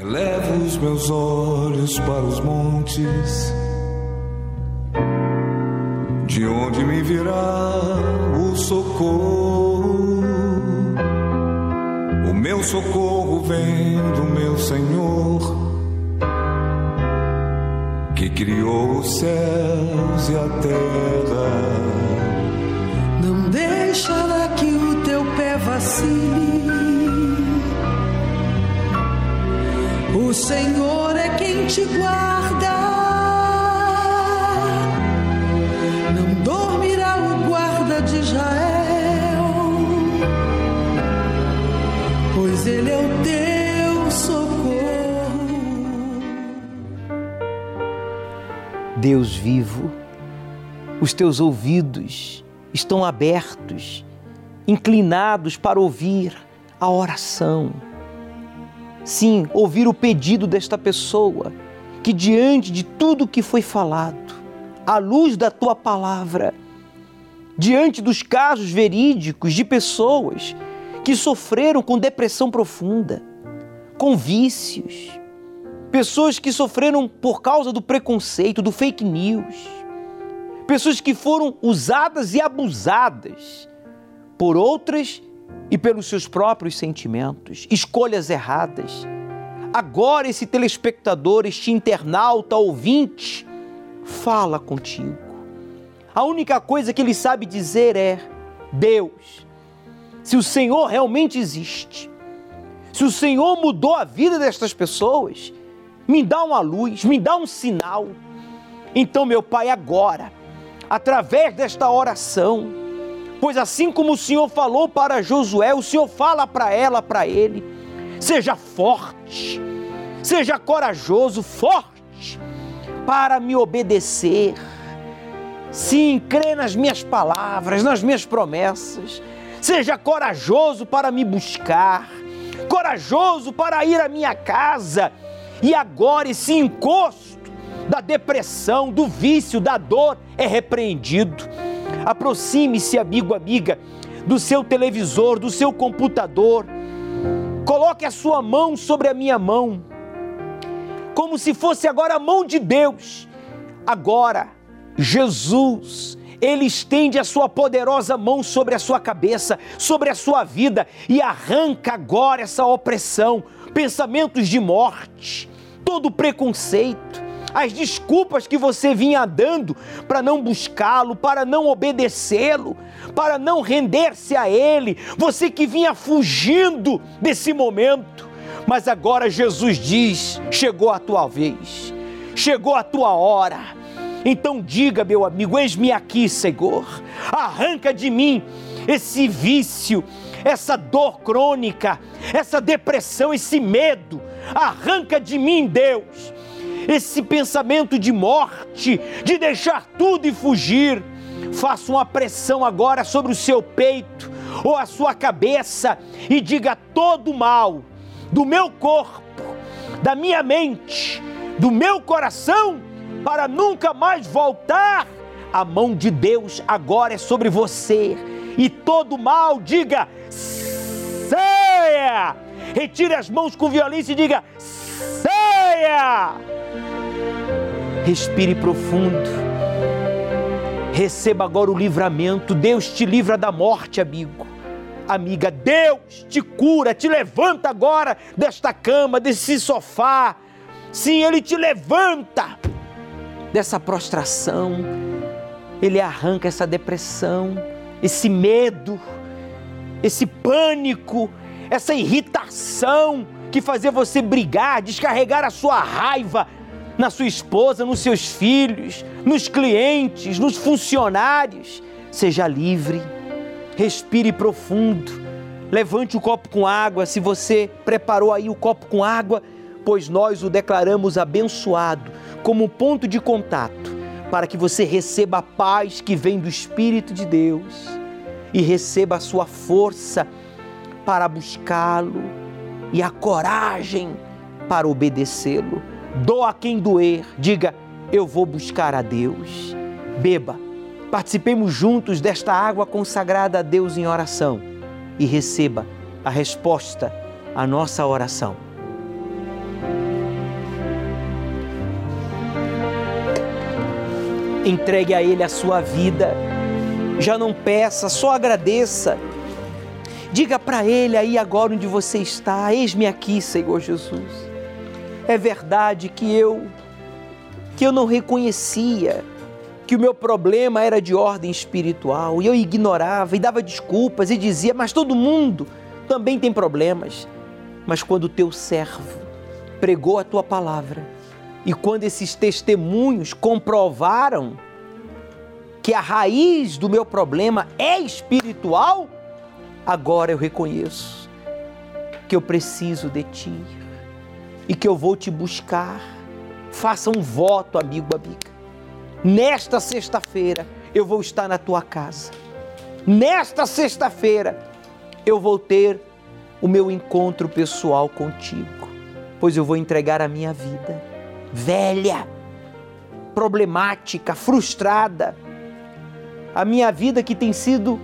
S11: Elevo os meus olhos para os montes, de onde me virá o socorro socorro vem do meu Senhor, que criou os céus e a terra.
S12: Não deixará que o teu pé vacile. O Senhor é quem te guarda. Pois ele é o teu socorro.
S13: Deus vivo, os teus ouvidos estão abertos, inclinados para ouvir a oração. Sim, ouvir o pedido desta pessoa que, diante de tudo que foi falado, à luz da tua palavra, diante dos casos verídicos de pessoas que sofreram com depressão profunda, com vícios, pessoas que sofreram por causa do preconceito, do fake news, pessoas que foram usadas e abusadas por outras e pelos seus próprios sentimentos, escolhas erradas. Agora, esse telespectador, este internauta ouvinte, fala contigo. A única coisa que ele sabe dizer é: Deus, se o Senhor realmente existe, se o Senhor mudou a vida destas pessoas, me dá uma luz, me dá um sinal. Então, meu Pai, agora, através desta oração, Pois assim como o Senhor falou para Josué, o Senhor fala para ela, para ele: seja forte, seja corajoso, forte, para me obedecer. Sim, crê nas minhas palavras, nas minhas promessas. Seja corajoso para me buscar, corajoso para ir à minha casa. E agora esse encosto da depressão, do vício, da dor é repreendido Aproxime-se, amigo, amiga, do seu televisor, do seu computador. Coloque a sua mão sobre a minha mão, como se fosse agora a mão de Deus. Agora, Jesus, Ele estende a sua poderosa mão sobre a sua cabeça, sobre a sua vida e arranca agora essa opressão, pensamentos de morte, todo preconceito as desculpas que você vinha dando para não buscá-lo, para não obedecê-lo, para não render-se a Ele, você que vinha fugindo desse momento. Mas agora Jesus diz: chegou a tua vez, chegou a tua hora. Então diga, meu amigo, eis-me aqui, Senhor, arranca de mim esse vício, essa dor crônica, essa depressão, esse medo, arranca de mim, Deus esse pensamento de morte, de deixar tudo e fugir. Faça uma pressão agora sobre o seu peito ou a sua cabeça e diga todo o mal do meu corpo, da minha mente, do meu coração, para nunca mais voltar. A mão de Deus agora é sobre você e todo mal, diga: saia! Retire as mãos com violência e diga: saia! Respire profundo. Receba agora o livramento. Deus te livra da morte, amigo. Amiga, Deus te cura, te levanta agora desta cama, desse sofá. Sim, Ele te levanta dessa prostração. Ele arranca essa depressão, esse medo, esse pânico, essa irritação que fazia você brigar, descarregar a sua raiva na sua esposa, nos seus filhos, nos clientes, nos funcionários. Seja livre, respire profundo, levante o copo com água. Se você preparou aí o copo com água, pois nós o declaramos abençoado como ponto de contato para que você receba a paz que vem do Espírito de Deus e receba a sua força para buscá-lo e a coragem para obedecê-lo. Doa quem doer, diga: Eu vou buscar a Deus. Beba, participemos juntos desta água consagrada a Deus em oração e receba a resposta à nossa oração. Entregue a Ele a sua vida, já não peça, só agradeça Diga para Ele aí agora onde você está: Eis-me aqui, Senhor Jesus. É verdade que eu, que eu não reconhecia que o meu problema era de ordem espiritual e eu ignorava e dava desculpas e dizia, mas todo mundo também tem problemas. Mas quando o teu servo pregou a tua palavra e quando esses testemunhos comprovaram que a raiz do meu problema é espiritual, agora eu reconheço que eu preciso de ti e que eu vou te buscar. Faça um voto, amigo, amiga. Nesta sexta-feira eu vou estar na tua casa. Nesta sexta-feira eu vou ter o meu encontro pessoal contigo, pois eu vou entregar a minha vida velha, problemática, frustrada, a minha vida que tem sido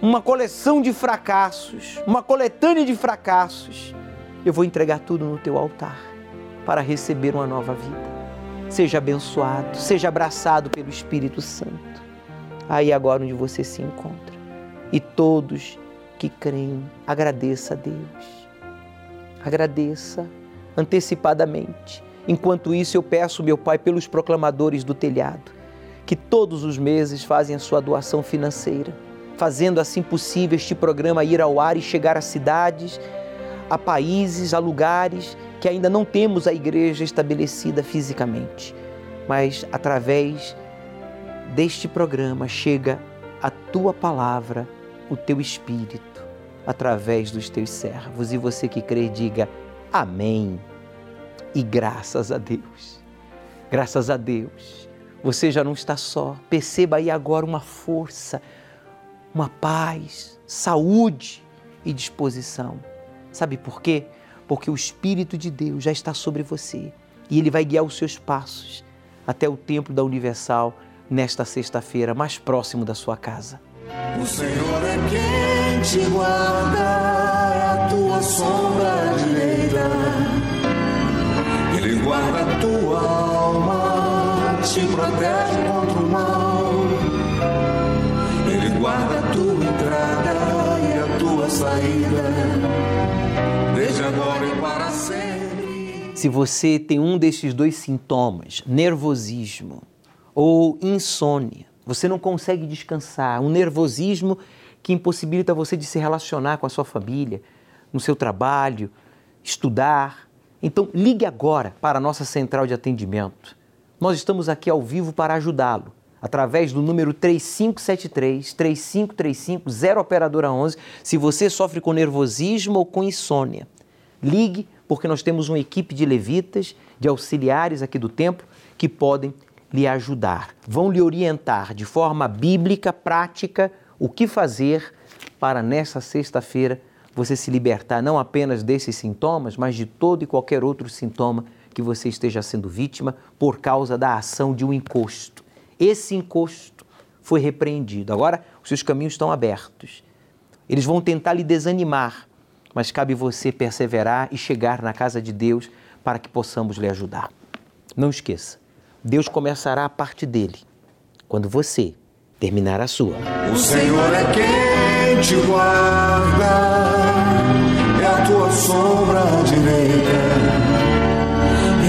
S13: uma coleção de fracassos, uma coletânea de fracassos, eu vou entregar tudo no teu altar para receber uma nova vida. Seja abençoado, seja abraçado pelo Espírito Santo. Aí agora onde você se encontra. E todos que creem, agradeça a Deus. Agradeça antecipadamente. Enquanto isso, eu peço, meu Pai, pelos proclamadores do telhado, que todos os meses fazem a sua doação financeira fazendo assim possível este programa ir ao ar e chegar a cidades, a países, a lugares que ainda não temos a igreja estabelecida fisicamente. Mas através deste programa chega a tua palavra, o teu espírito, através dos teus servos. E você que crê, diga amém. E graças a Deus. Graças a Deus. Você já não está só. Perceba aí agora uma força uma paz, saúde e disposição. Sabe por quê? Porque o Espírito de Deus já está sobre você e ele vai guiar os seus passos até o templo da Universal nesta sexta-feira, mais próximo da sua casa.
S11: O Senhor é quem te guarda, é a tua sombra direita. Ele guarda a tua alma, te protege contra o mal guarda a tua entrada e a tua saída, desde agora e para sempre.
S13: Se você tem um destes dois sintomas, nervosismo ou insônia, você não consegue descansar, um nervosismo que impossibilita você de se relacionar com a sua família, no seu trabalho, estudar. Então, ligue agora para a nossa central de atendimento. Nós estamos aqui ao vivo para ajudá-lo através do número 3573 3535 0 operadora 11, se você sofre com nervosismo ou com insônia. Ligue porque nós temos uma equipe de levitas, de auxiliares aqui do templo que podem lhe ajudar. Vão lhe orientar de forma bíblica, prática, o que fazer para nessa sexta-feira você se libertar não apenas desses sintomas, mas de todo e qualquer outro sintoma que você esteja sendo vítima por causa da ação de um encosto esse encosto foi repreendido. Agora os seus caminhos estão abertos. Eles vão tentar lhe desanimar, mas cabe você perseverar e chegar na casa de Deus para que possamos lhe ajudar. Não esqueça, Deus começará a parte dele quando você terminar a sua.
S11: O Senhor é quem te guarda, é a tua sombra direita,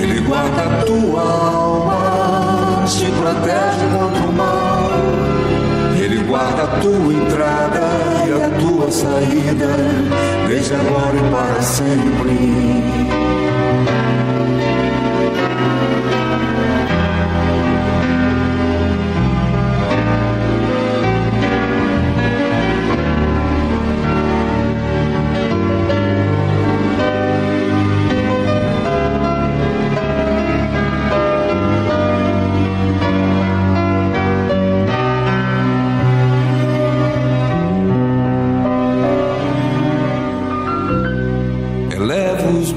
S11: Ele guarda a tua alma te protege contra o mal. Ele guarda a tua entrada e a tua saída, desde agora e para sempre.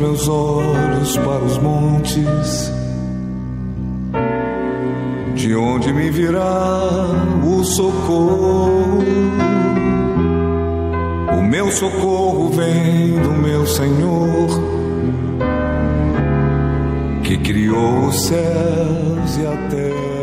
S11: Meus olhos para os montes, de onde me virá o socorro. O meu socorro vem do meu Senhor, que criou os céus e a terra.